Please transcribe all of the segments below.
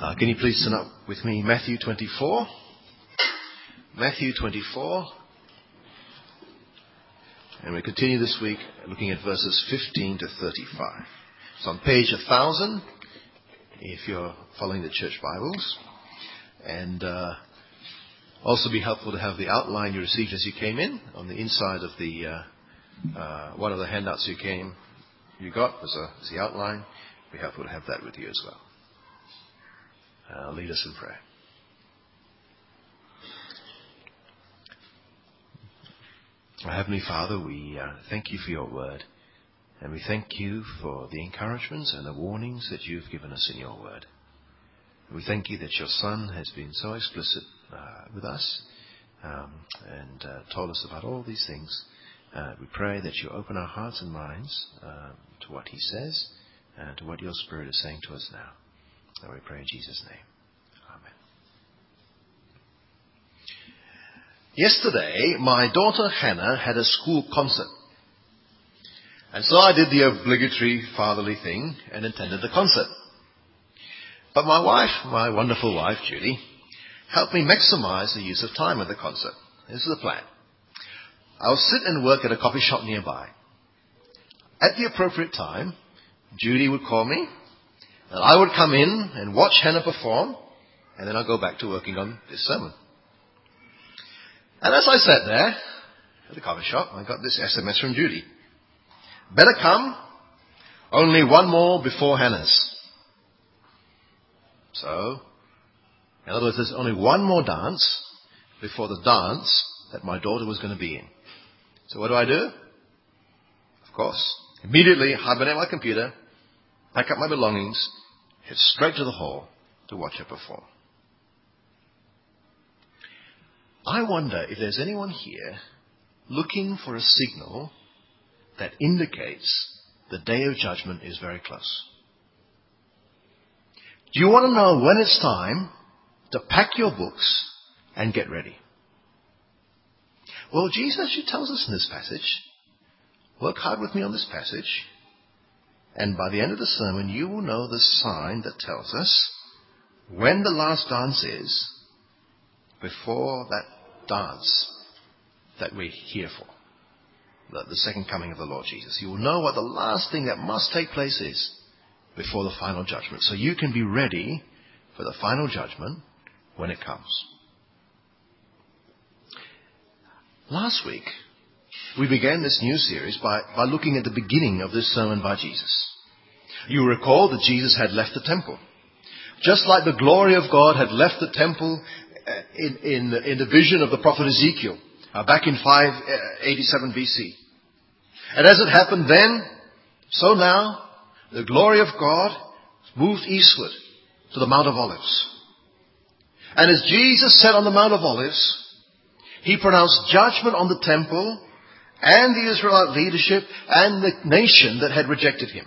Uh, can you please turn up with me Matthew 24? Matthew 24. And we continue this week looking at verses 15 to 35. It's on page 1000 if you're following the church Bibles. And uh, also be helpful to have the outline you received as you came in on the inside of the uh, uh, one of the handouts you came you got was, a, was the outline. Be helpful to have that with you as well. Uh, lead us in prayer. Our Heavenly Father, we uh, thank you for your word. And we thank you for the encouragements and the warnings that you've given us in your word. We thank you that your Son has been so explicit uh, with us um, and uh, told us about all these things. Uh, we pray that you open our hearts and minds um, to what he says and to what your Spirit is saying to us now. And we pray in Jesus' name. Amen. Yesterday, my daughter Hannah had a school concert. And so I did the obligatory fatherly thing and attended the concert. But my wife, my wonderful wife, Judy, helped me maximize the use of time at the concert. This is the plan. I'll sit and work at a coffee shop nearby. At the appropriate time, Judy would call me, and I would come in and watch Hannah perform, and then I'll go back to working on this sermon. And as I sat there at the coffee shop, I got this SMS from Judy. Better come. Only one more before Hannah's. So, in other words, there's only one more dance before the dance that my daughter was going to be in. So what do I do? Of course, immediately hibernate my computer, pack up my belongings, head straight to the hall to watch her perform. I wonder if there's anyone here looking for a signal that indicates the day of judgment is very close. Do you want to know when it's time to pack your books and get ready? Well, Jesus tells us in this passage, work hard with me on this passage, and by the end of the sermon, you will know the sign that tells us when the last dance is before that dance that we're here for the, the second coming of the Lord Jesus. You will know what the last thing that must take place is before the final judgment. So you can be ready for the final judgment when it comes. Last week, we began this new series by, by looking at the beginning of this sermon by Jesus. You recall that Jesus had left the temple. Just like the glory of God had left the temple uh, in, in, in the vision of the prophet Ezekiel uh, back in 587 BC. And as it happened then, so now, the glory of God moved eastward to the Mount of Olives. And as Jesus sat on the Mount of Olives, he pronounced judgment on the temple and the Israelite leadership and the nation that had rejected him.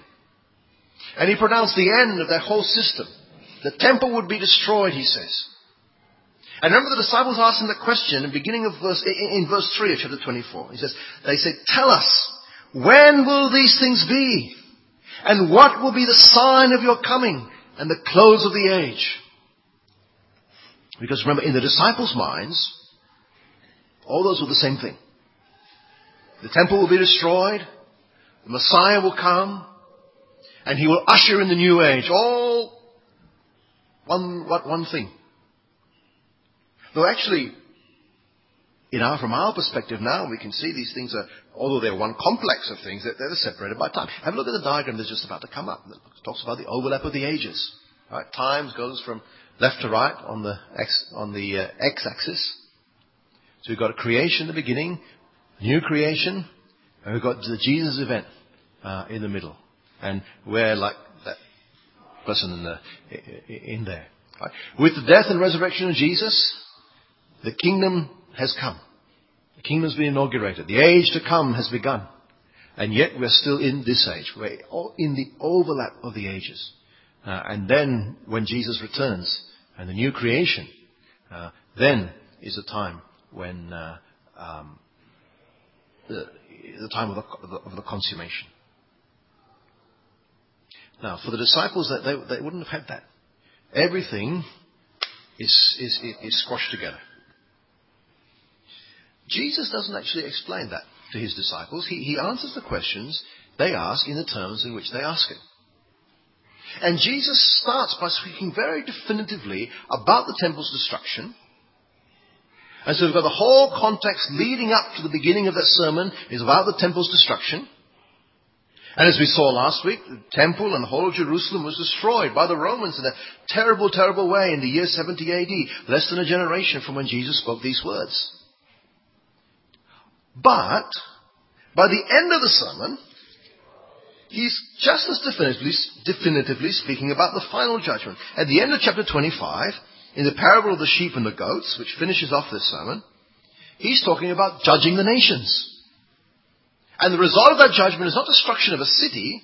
And he pronounced the end of that whole system. The temple would be destroyed, he says. And remember the disciples asked him the question in beginning of verse, in verse 3 of chapter 24. He says, they said, tell us, when will these things be? And what will be the sign of your coming and the close of the age? Because remember, in the disciples' minds, all those were the same thing. The temple will be destroyed, the Messiah will come, and he will usher in the new age. All one, one thing. Though actually, in our, from our perspective now, we can see these things are, although they're one complex of things, they're, they're separated by time. Have a look at the diagram that's just about to come up. It talks about the overlap of the ages. Right? Time goes from left to right on the x, on the uh, x-axis. So we've got a creation in the beginning, new creation, and we've got the Jesus event uh, in the middle, and we're like that person in the in there. Right? With the death and resurrection of Jesus, the kingdom has come. The kingdom's been inaugurated. The age to come has begun. And yet we're still in this age. We're in the overlap of the ages. Uh, and then when Jesus returns and the new creation, uh, then is the time when uh, um, the, time of the, consummation. Now, for the disciples, they, they wouldn't have had that. everything is, is, is squashed together. Jesus doesn't actually explain that to his disciples. He, he answers the questions they ask in the terms in which they ask it. And Jesus starts by speaking very definitively about the temple's destruction. And so we've got the whole context leading up to the beginning of that sermon is about the temple's destruction. And as we saw last week, the temple and the whole of Jerusalem was destroyed by the Romans in a terrible, terrible way in the year 70 AD, less than a generation from when Jesus spoke these words. But, by the end of the sermon, he's just as definitively, definitively speaking about the final judgment. At the end of chapter 25, in the parable of the sheep and the goats, which finishes off this sermon, he's talking about judging the nations. And the result of that judgment is not destruction of a city,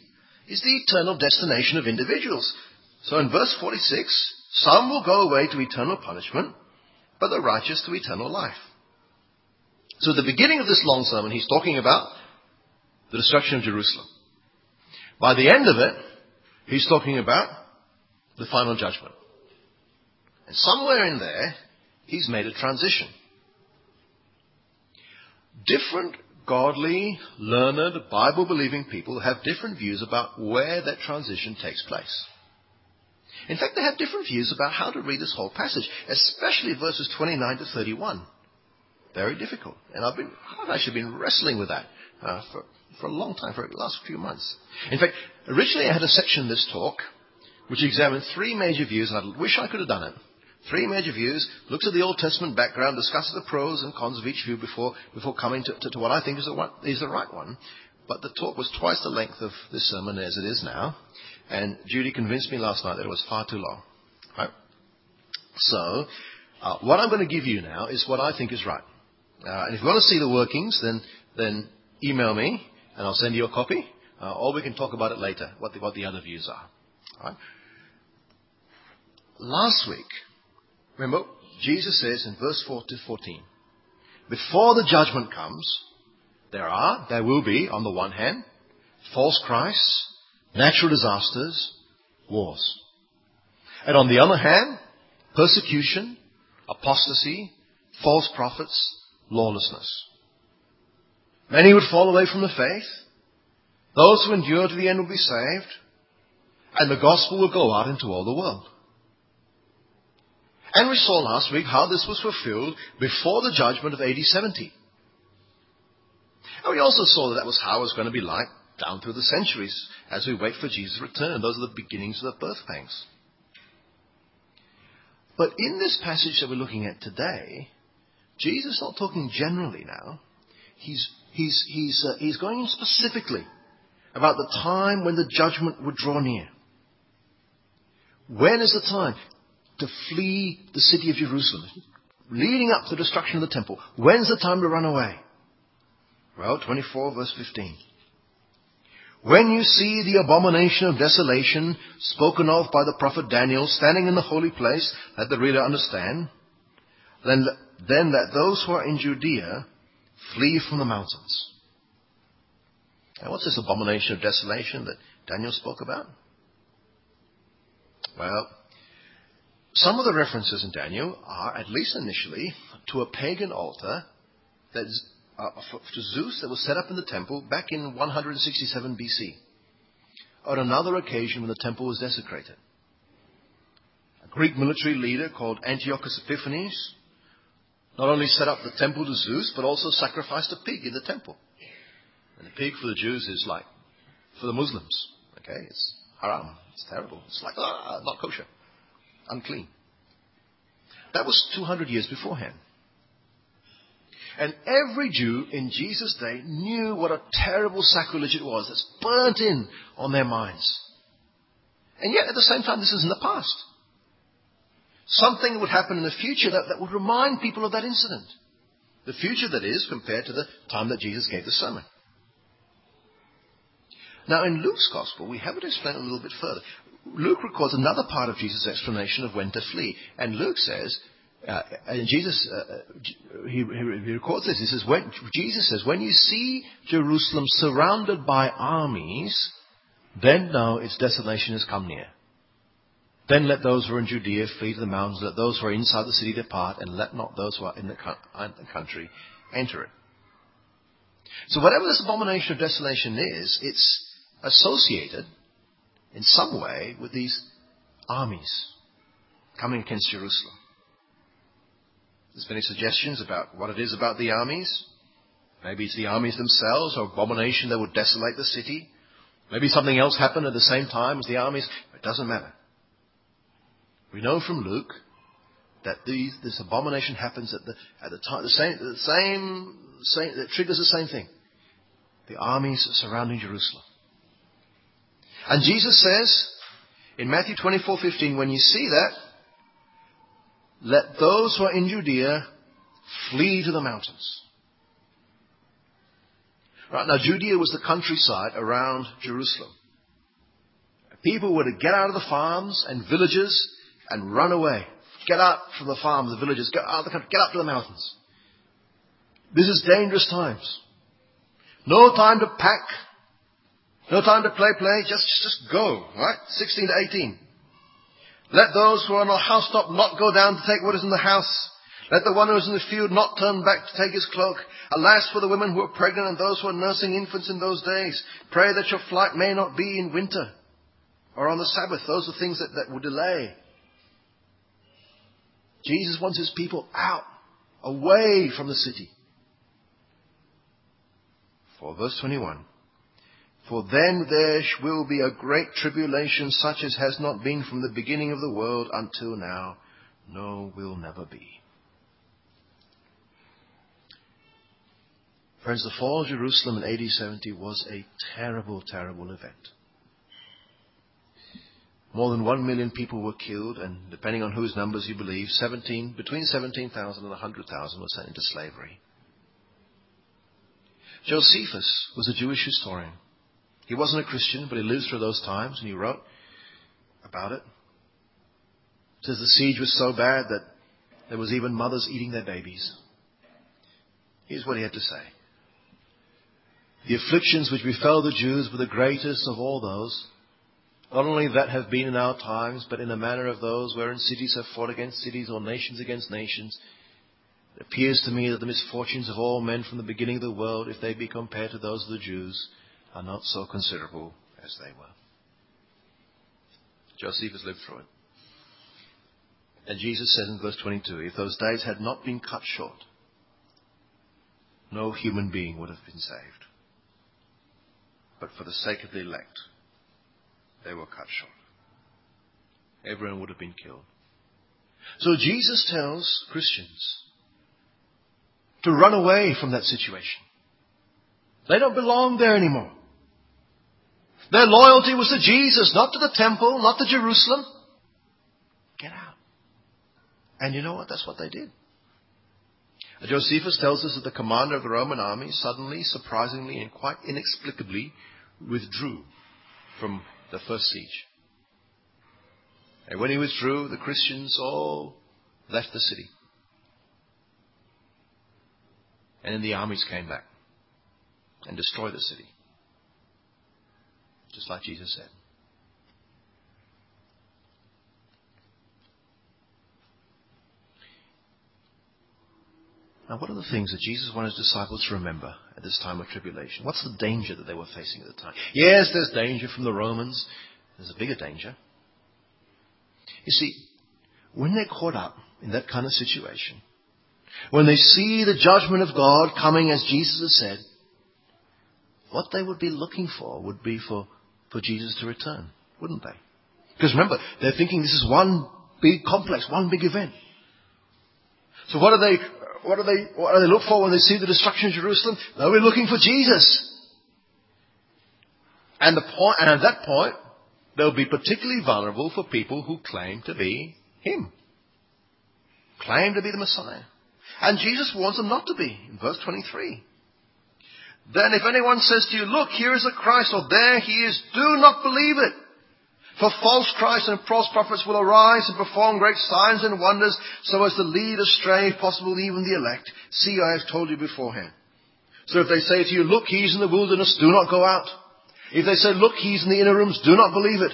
it's the eternal destination of individuals. So in verse 46, some will go away to eternal punishment, but the righteous to eternal life. So at the beginning of this long sermon, he's talking about the destruction of Jerusalem. By the end of it, he's talking about the final judgment. And somewhere in there, he's made a transition. Different godly, learned, Bible believing people have different views about where that transition takes place. In fact, they have different views about how to read this whole passage, especially verses 29 to 31. Very difficult. And I've been, I've actually been wrestling with that uh, for, for a long time, for the last few months. In fact, originally I had a section in this talk which examined three major views, and I wish I could have done it. Three major views, looks at the Old Testament background, discusses the pros and cons of each view before, before coming to, to, to what I think is the, one, is the right one. But the talk was twice the length of this sermon as it is now, and Judy convinced me last night that it was far too long. Right? So, uh, what I'm going to give you now is what I think is right. Uh, and if you want to see the workings, then, then email me and I'll send you a copy. Uh, or we can talk about it later, what the, what the other views are. Right? Last week, remember, Jesus says in verse 4 to 14, before the judgment comes, there are, there will be, on the one hand, false Christs, natural disasters, wars. And on the other hand, persecution, apostasy, false prophets, lawlessness. Many would fall away from the faith. Those who endure to the end will be saved. And the gospel will go out into all the world. And we saw last week how this was fulfilled before the judgment of AD 70. And we also saw that that was how it was going to be like down through the centuries as we wait for Jesus' return. Those are the beginnings of the birth pangs. But in this passage that we're looking at today, Jesus is not talking generally now. He's, he's, he's, uh, he's going specifically about the time when the judgment would draw near. When is the time to flee the city of Jerusalem? Leading up to the destruction of the temple. When's the time to run away? Well, 24 verse 15. When you see the abomination of desolation spoken of by the prophet Daniel standing in the holy place, let the reader understand, then then that those who are in Judea flee from the mountains. Now, what's this abomination of desolation that Daniel spoke about? Well, some of the references in Daniel are, at least initially, to a pagan altar that is, uh, to Zeus that was set up in the temple back in 167 BC. On another occasion when the temple was desecrated. A Greek military leader called Antiochus Epiphanes not only set up the temple to Zeus, but also sacrificed a pig in the temple. And the pig for the Jews is like, for the Muslims, okay, it's haram. It's terrible. It's like, ah, not kosher. Unclean. That was 200 years beforehand. And every Jew in Jesus' day knew what a terrible sacrilege it was that's burnt in on their minds. And yet, at the same time, this is in the past. Something would happen in the future that, that would remind people of that incident. The future, that is, compared to the time that Jesus gave the sermon. Now, in Luke's Gospel, we have it explained a little bit further. Luke records another part of Jesus' explanation of when to flee. And Luke says, uh, and Jesus, uh, uh he, he, records this. He says, when, Jesus says, when you see Jerusalem surrounded by armies, then know its desolation has come near. Then let those who are in Judea flee to the mountains, let those who are inside the city depart, and let not those who are in the country enter it. So whatever this abomination of desolation is, it's associated in some way with these armies coming against Jerusalem. There's many suggestions about what it is about the armies. Maybe it's the armies themselves or abomination that would desolate the city. Maybe something else happened at the same time as the armies. It doesn't matter. We know from Luke that these, this abomination happens at the, at the time, the same, the same, same, it triggers the same thing. The armies surrounding Jerusalem. And Jesus says in Matthew 24:15, when you see that, let those who are in Judea flee to the mountains. Right now, Judea was the countryside around Jerusalem. People were to get out of the farms and villages and run away. Get out from the farms, the villages, get out of the country, get up to the mountains. This is dangerous times. No time to pack. No time to play, play. Just, just go. Right? 16 to 18. Let those who are on a housetop not go down to take what is in the house. Let the one who is in the field not turn back to take his cloak. Alas for the women who are pregnant and those who are nursing infants in those days. Pray that your flight may not be in winter or on the Sabbath. Those are things that, that will delay. Jesus wants his people out, away from the city. For verse 21. For then there will be a great tribulation such as has not been from the beginning of the world until now, no will never be. Friends, the fall of Jerusalem in AD 70 was a terrible, terrible event. More than one million people were killed, and depending on whose numbers you believe, 17, between 17,000 and 100,000 were sent into slavery. Josephus was a Jewish historian. He wasn't a Christian, but he lived through those times, and he wrote about it. It says the siege was so bad that there was even mothers eating their babies. Here's what he had to say. The afflictions which befell the Jews were the greatest of all those not only that have been in our times, but in a manner of those wherein cities have fought against cities or nations against nations. It appears to me that the misfortunes of all men from the beginning of the world, if they be compared to those of the Jews, are not so considerable as they were. Josephus lived through it. And Jesus said in verse 22, if those days had not been cut short, no human being would have been saved. But for the sake of the elect, they were cut short. Everyone would have been killed. So Jesus tells Christians to run away from that situation. They don't belong there anymore. Their loyalty was to Jesus, not to the temple, not to Jerusalem. Get out. And you know what? That's what they did. Josephus tells us that the commander of the Roman army suddenly, surprisingly, and quite inexplicably withdrew from the first siege. And when he withdrew, the Christians all left the city. And then the armies came back and destroyed the city. Just like Jesus said. Now, what are the things that Jesus wanted his disciples to remember at this time of tribulation? What's the danger that they were facing at the time? Yes, there's danger from the Romans. There's a bigger danger. You see, when they're caught up in that kind of situation, when they see the judgment of God coming as Jesus has said, what they would be looking for would be for, for Jesus to return, wouldn't they? Because remember, they're thinking this is one big complex, one big event. So what are they what do they, what do they look for when they see the destruction of Jerusalem? They'll be looking for Jesus. And the point, and at that point, they'll be particularly vulnerable for people who claim to be Him. Claim to be the Messiah. And Jesus warns them not to be, in verse 23. Then if anyone says to you, look, here is the Christ, or there he is, do not believe it. For false Christs and false prophets will arise and perform great signs and wonders so as to lead astray, if possible, even the elect. See, I have told you beforehand. So if they say to you, look, he's in the wilderness, do not go out. If they say, look, he's in the inner rooms, do not believe it.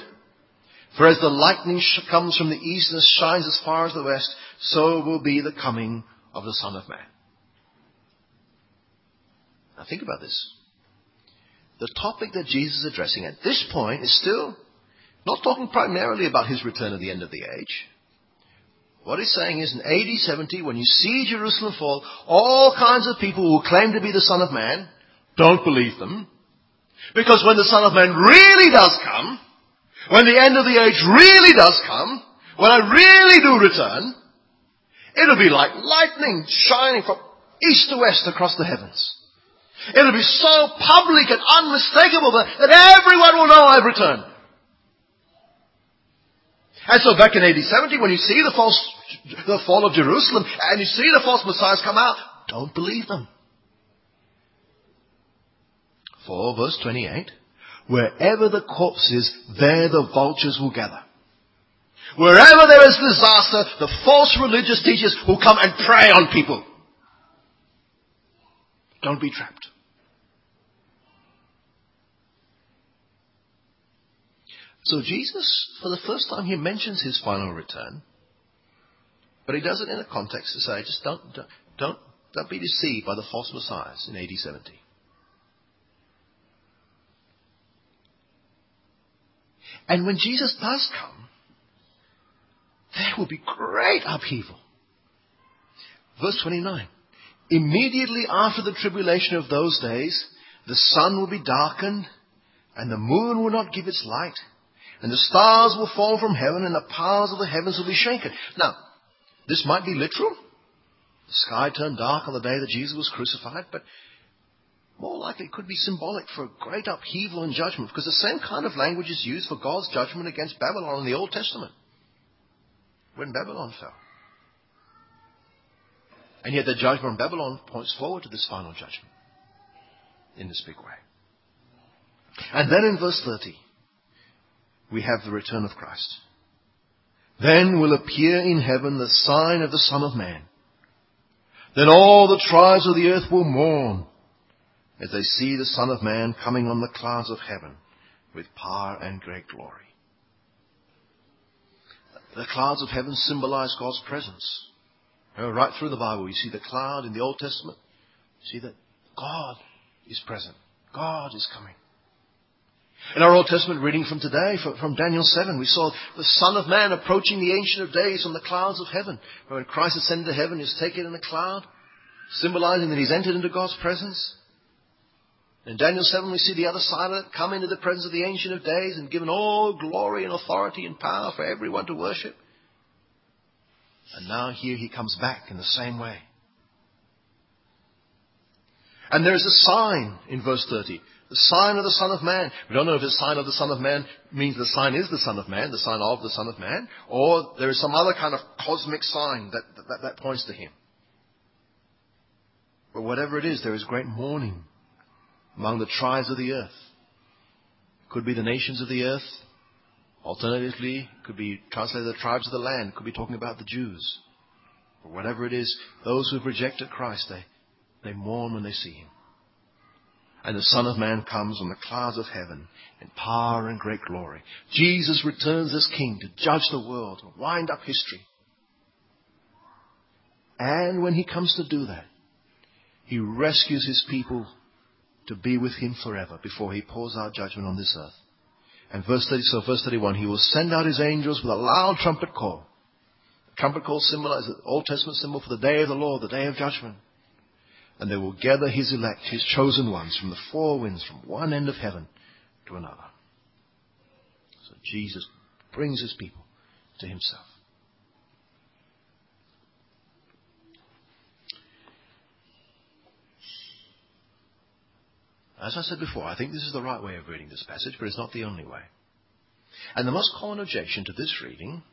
For as the lightning comes from the east and shines as far as the west, so will be the coming of the Son of Man. Now think about this. The topic that Jesus is addressing at this point is still not talking primarily about his return at the end of the age. What he's saying is in AD 70, when you see Jerusalem fall, all kinds of people who claim to be the Son of Man don't believe them. Because when the Son of Man really does come, when the end of the age really does come, when I really do return, it'll be like lightning shining from east to west across the heavens. It'll be so public and unmistakable that, everyone will know I've returned. And so back in AD 70, when you see the false, the fall of Jerusalem, and you see the false messiahs come out, don't believe them. 4 verse 28, wherever the corpse is, there the vultures will gather. Wherever there is disaster, the false religious teachers will come and prey on people. Don't be trapped. So Jesus, for the first time, he mentions his final return, but he does it in a context to say, just don't, don't, don't, don't be deceived by the false messiahs in AD 70. And when Jesus does come, there will be great upheaval. Verse 29. Immediately after the tribulation of those days, the sun will be darkened, and the moon will not give its light, and the stars will fall from heaven, and the powers of the heavens will be shaken. Now, this might be literal. The sky turned dark on the day that Jesus was crucified, but more likely it could be symbolic for a great upheaval and judgment, because the same kind of language is used for God's judgment against Babylon in the Old Testament, when Babylon fell. And yet the judgment on Babylon points forward to this final judgment in this big way. And then in verse 30, we have the return of Christ. Then will appear in heaven the sign of the Son of Man. Then all the tribes of the earth will mourn as they see the Son of Man coming on the clouds of heaven with power and great glory. The clouds of heaven symbolize God's presence. Know, right through the Bible, you see the cloud in the Old Testament. You see that God is present. God is coming. In our Old Testament reading from today, from Daniel 7, we saw the Son of Man approaching the Ancient of Days on the clouds of heaven. When Christ ascended to heaven, he's taken in a cloud, symbolizing that he's entered into God's presence. In Daniel 7, we see the other side of it, come into the presence of the Ancient of Days and given all glory and authority and power for everyone to worship. And now here he comes back in the same way. And there's a sign in verse 30. The sign of the Son of Man. We don't know if the sign of the Son of Man means the sign is the Son of Man, the sign of the Son of Man, or there is some other kind of cosmic sign that, that, that points to him. But whatever it is, there is great mourning among the tribes of the earth. Could be the nations of the earth. Alternatively, could be translated the tribes of the land. Could be talking about the Jews. Or whatever it is, those who have rejected Christ, they, they mourn when they see Him. And the Son of Man comes on the clouds of heaven in power and great glory. Jesus returns as King to judge the world, to wind up history. And when He comes to do that, He rescues His people to be with him forever before he pours out judgment on this earth. And verse 30, so verse 31, he will send out his angels with a loud trumpet call. The trumpet call symbolizes the Old Testament symbol for the day of the Lord, the day of judgment. And they will gather his elect, his chosen ones from the four winds, from one end of heaven to another. So Jesus brings his people to himself. As I said before, I think this is the right way of reading this passage, but it's not the only way. And the most common objection to this reading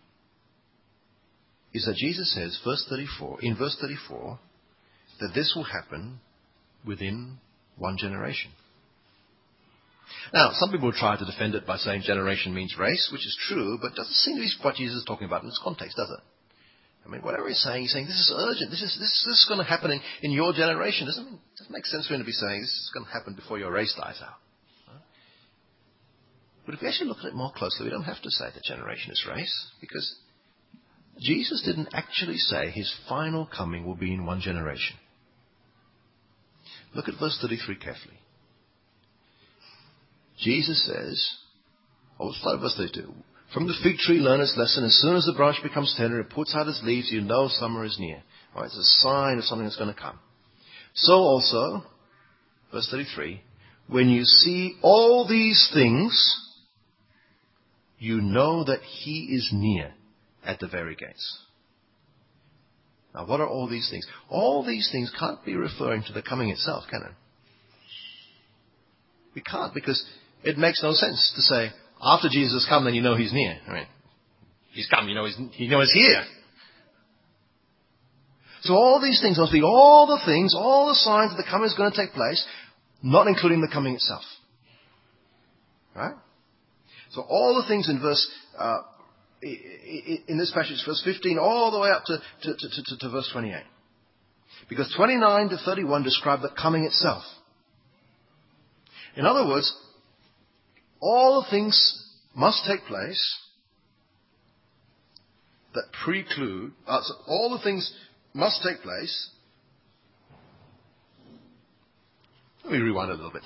is that Jesus says, verse 34, in verse 34, that this will happen within one generation. Now, some people try to defend it by saying generation means race, which is true, but doesn't seem to be what Jesus is talking about in this context, does it? I mean, whatever he's saying, he's saying this is urgent. This is, this, this is going to happen in, in your generation. Doesn't, doesn't make sense for him to be saying this is going to happen before your race dies out. But if we actually look at it more closely, we don't have to say the generation is race, because Jesus didn't actually say his final coming will be in one generation. Look at verse 33 carefully. Jesus says, oh, let's start at verse 32. From the fig tree learn its lesson. As soon as the branch becomes tender, it puts out its leaves, you know summer is near. Right? It's a sign of something that's going to come. So also, verse 33, when you see all these things, you know that he is near at the very gates. Now, what are all these things? All these things can't be referring to the coming itself, can it? We can't because it makes no sense to say, after Jesus has come, then you know he's near. I mean, he's come, you know he's, you know he's here. So all these things must be all the things, all the signs that the coming is going to take place, not including the coming itself. Right? So all the things in verse, uh, in this passage, verse 15, all the way up to, to, to, to, verse 28. Because 29 to 31 describe the coming itself. In other words, all the things must take place that preclude, uh, so all the things must take place. Let me rewind a little bit.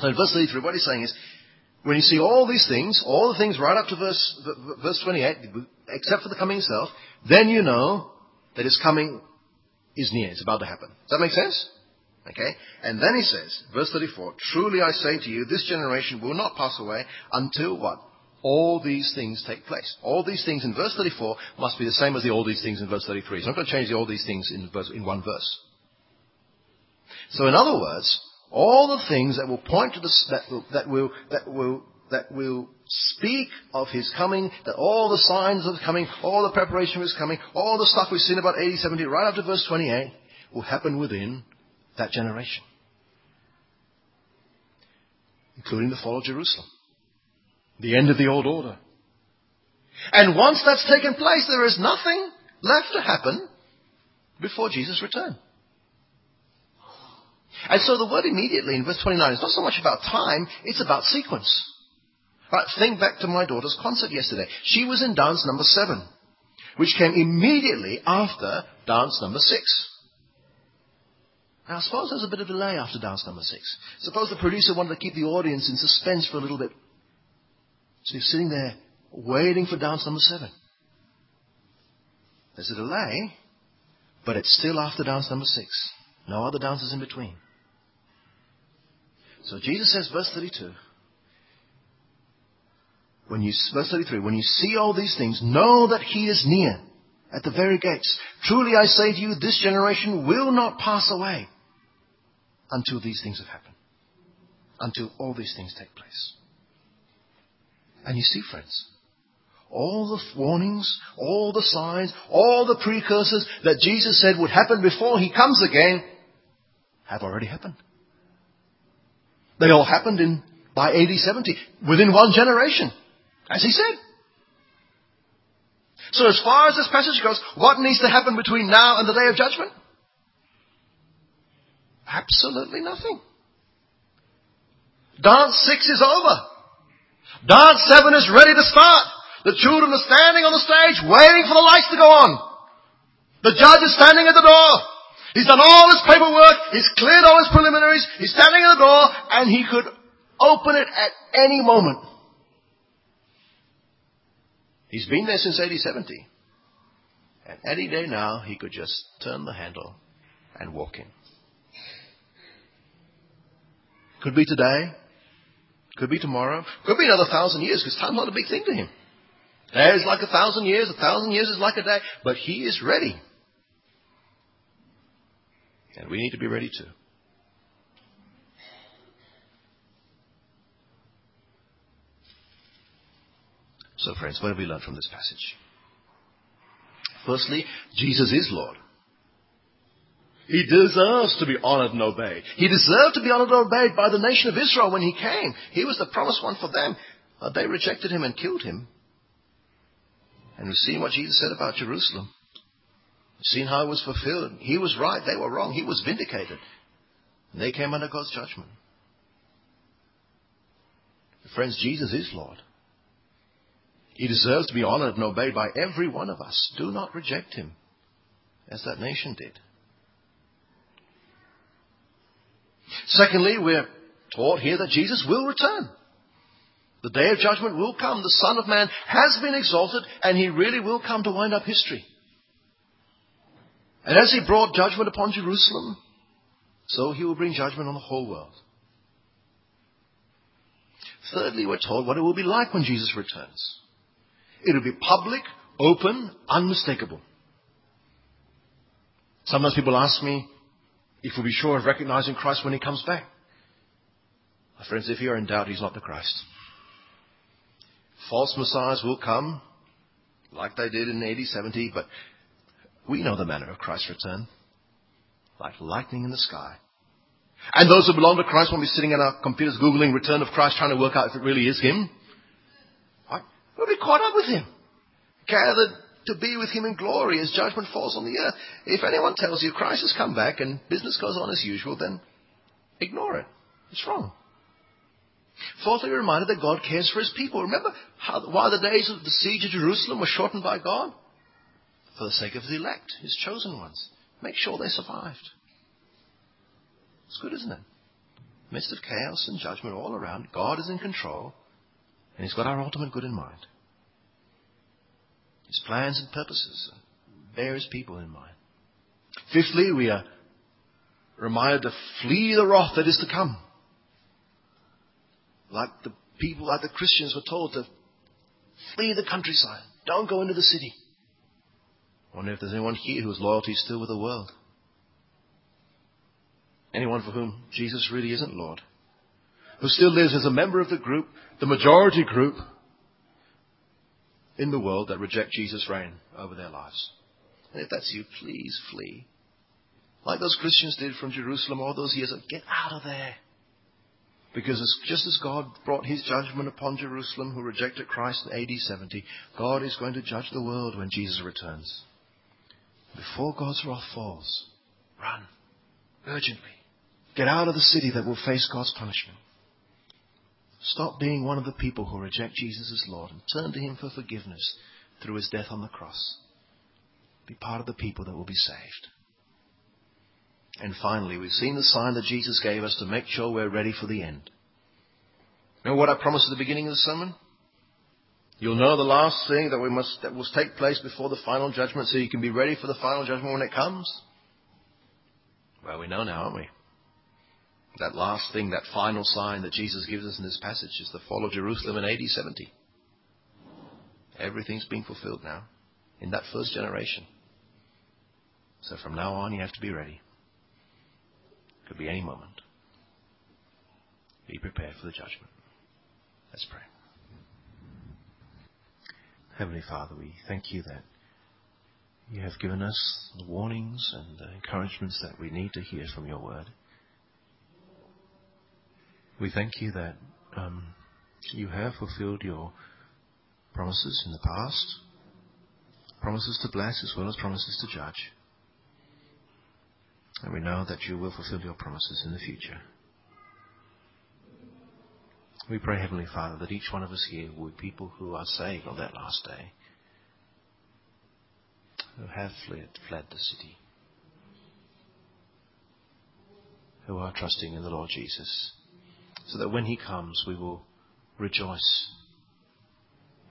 So in verse 33, what he's saying is, when you see all these things, all the things right up to verse, verse 28, except for the coming itself, then you know that his coming is near. It's about to happen. Does that make sense? Okay? And then he says, verse 34, Truly I say to you, this generation will not pass away until what? All these things take place. All these things in verse 34 must be the same as the all these things in verse 33. It's not going to change the all these things in, verse, in one verse. So in other words, all the things that will point to the, that will, that will, that will, that will speak of his coming, that all the signs of his coming, all the preparation of his coming, all the stuff we've seen about AD 70 right up to verse 28 will happen within that generation. Including the fall of Jerusalem. The end of the old order. And once that's taken place, there is nothing left to happen before Jesus' return. And so the word immediately in verse 29 is not so much about time, it's about sequence. Right, think back to my daughter's concert yesterday. She was in dance number seven, which came immediately after dance number six. Now, suppose there's a bit of delay after dance number six. Suppose the producer wanted to keep the audience in suspense for a little bit. So you're sitting there waiting for dance number seven. There's a delay, but it's still after dance number six. No other dances in between. So Jesus says, verse 32, when you, verse 33, when you see all these things, know that he is near at the very gates. Truly I say to you, this generation will not pass away until these things have happened. Until all these things take place. And you see, friends, all the warnings, all the signs, all the precursors that Jesus said would happen before he comes again have already happened. They all happened in by AD 70, within one generation, as he said. So as far as this passage goes, what needs to happen between now and the day of judgment? Absolutely nothing. Dance six is over. Dance seven is ready to start. The children are standing on the stage waiting for the lights to go on. The judge is standing at the door. He's done all his paperwork. He's cleared all his preliminaries. He's standing at the door and he could open it at any moment. He's been there since AD 70. And any day now, he could just turn the handle and walk in. Could be today. Could be tomorrow. Could be another thousand years because time's not a big thing to him. Day is like a thousand years. A thousand years is like a day. But he is ready. And we need to be ready too. So friends, what have we learned from this passage? Firstly, Jesus is Lord. He deserves to be honored and obeyed. He deserved to be honored and obeyed by the nation of Israel when he came. He was the promised one for them. But they rejected him and killed him. And we've seen what Jesus said about Jerusalem. We've seen how it was fulfilled. He was right. They were wrong. He was vindicated. And they came under God's judgment. Friends, Jesus is Lord. He deserves to be honored and obeyed by every one of us. Do not reject him, as that nation did. Secondly, we're taught here that Jesus will return. The day of judgment will come. The Son of Man has been exalted, and he really will come to wind up history. And as he brought judgment upon Jerusalem, so he will bring judgment on the whole world. Thirdly, we're told what it will be like when Jesus returns. It will be public, open, unmistakable. Sometimes people ask me if we'll be sure of recognizing Christ when he comes back. My friends, if you are in doubt, he's not the Christ. False messiahs will come, like they did in AD 70, but we know the manner of Christ's return. Like lightning in the sky. And those who belong to Christ won't be sitting at our computers Googling return of Christ trying to work out if it really is Him. Right? We'll be caught up with Him. Gathered to be with Him in glory as judgment falls on the earth. If anyone tells you Christ has come back and business goes on as usual, then ignore it. It's wrong. Fourthly, reminded that God cares for His people. Remember how, why the days of the siege of Jerusalem were shortened by God? For the sake of His elect, His chosen ones. Make sure they survived. It's good, isn't it? midst of chaos and judgment all around, God is in control, and He's got our ultimate good in mind. His plans and purposes bear His people in mind. Fifthly, we are reminded to flee the wrath that is to come. Like the people, like the Christians were told to flee the countryside. Don't go into the city. I wonder if there's anyone here whose loyalty is still with the world. Anyone for whom Jesus really isn't Lord. Who still lives as a member of the group, the majority group in the world that reject Jesus' reign over their lives. And if that's you, please flee. Like those Christians did from Jerusalem all those years get out of there. Because just as God brought his judgment upon Jerusalem who rejected Christ in AD 70, God is going to judge the world when Jesus returns. Before God's wrath falls, run urgently. Get out of the city that will face God's punishment. Stop being one of the people who reject Jesus as Lord and turn to Him for forgiveness through His death on the cross. Be part of the people that will be saved. And finally, we've seen the sign that Jesus gave us to make sure we're ready for the end. Remember what I promised at the beginning of the sermon? You'll know the last thing that we must that must take place before the final judgment so you can be ready for the final judgment when it comes. Well, we know now, aren't we? That last thing, that final sign that Jesus gives us in this passage is the fall of Jerusalem in AD 70. Everything's being fulfilled now in that first generation. So from now on, you have to be ready. Could be any moment. Be prepared for the judgment. Let's pray. Heavenly Father, we thank you that you have given us the warnings and the encouragements that we need to hear from your word. We thank you that um, you have fulfilled your promises in the past, promises to bless as well as promises to judge. And we know that you will fulfill your promises in the future. We pray, Heavenly Father, that each one of us here will be people who are saved on that last day, who have fled, fled the city, who are trusting in the Lord Jesus so that when he comes, we will rejoice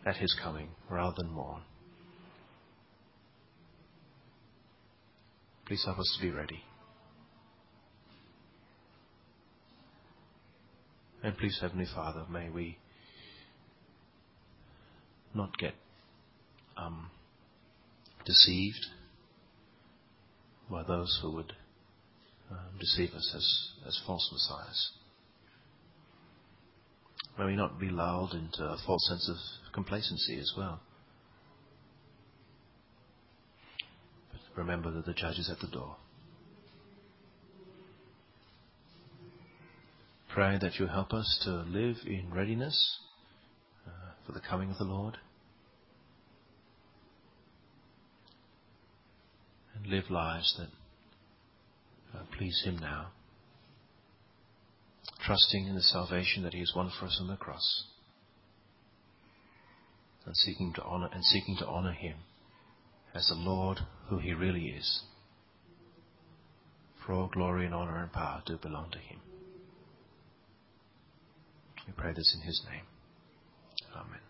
at his coming rather than mourn. Please help us to be ready. And please, Heavenly Father, may we not get um, deceived by those who would um, deceive us as, as false messiahs. May we not be lulled into a false sense of complacency as well. But remember that the judge is at the door. Pray that you help us to live in readiness uh, for the coming of the Lord. And live lives that uh, please Him now trusting in the salvation that He has won for us on the cross, and seeking to honor and seeking to honor Him as the Lord who He really is. For all glory and honor and power do belong to Him. We pray this in His name. Amen.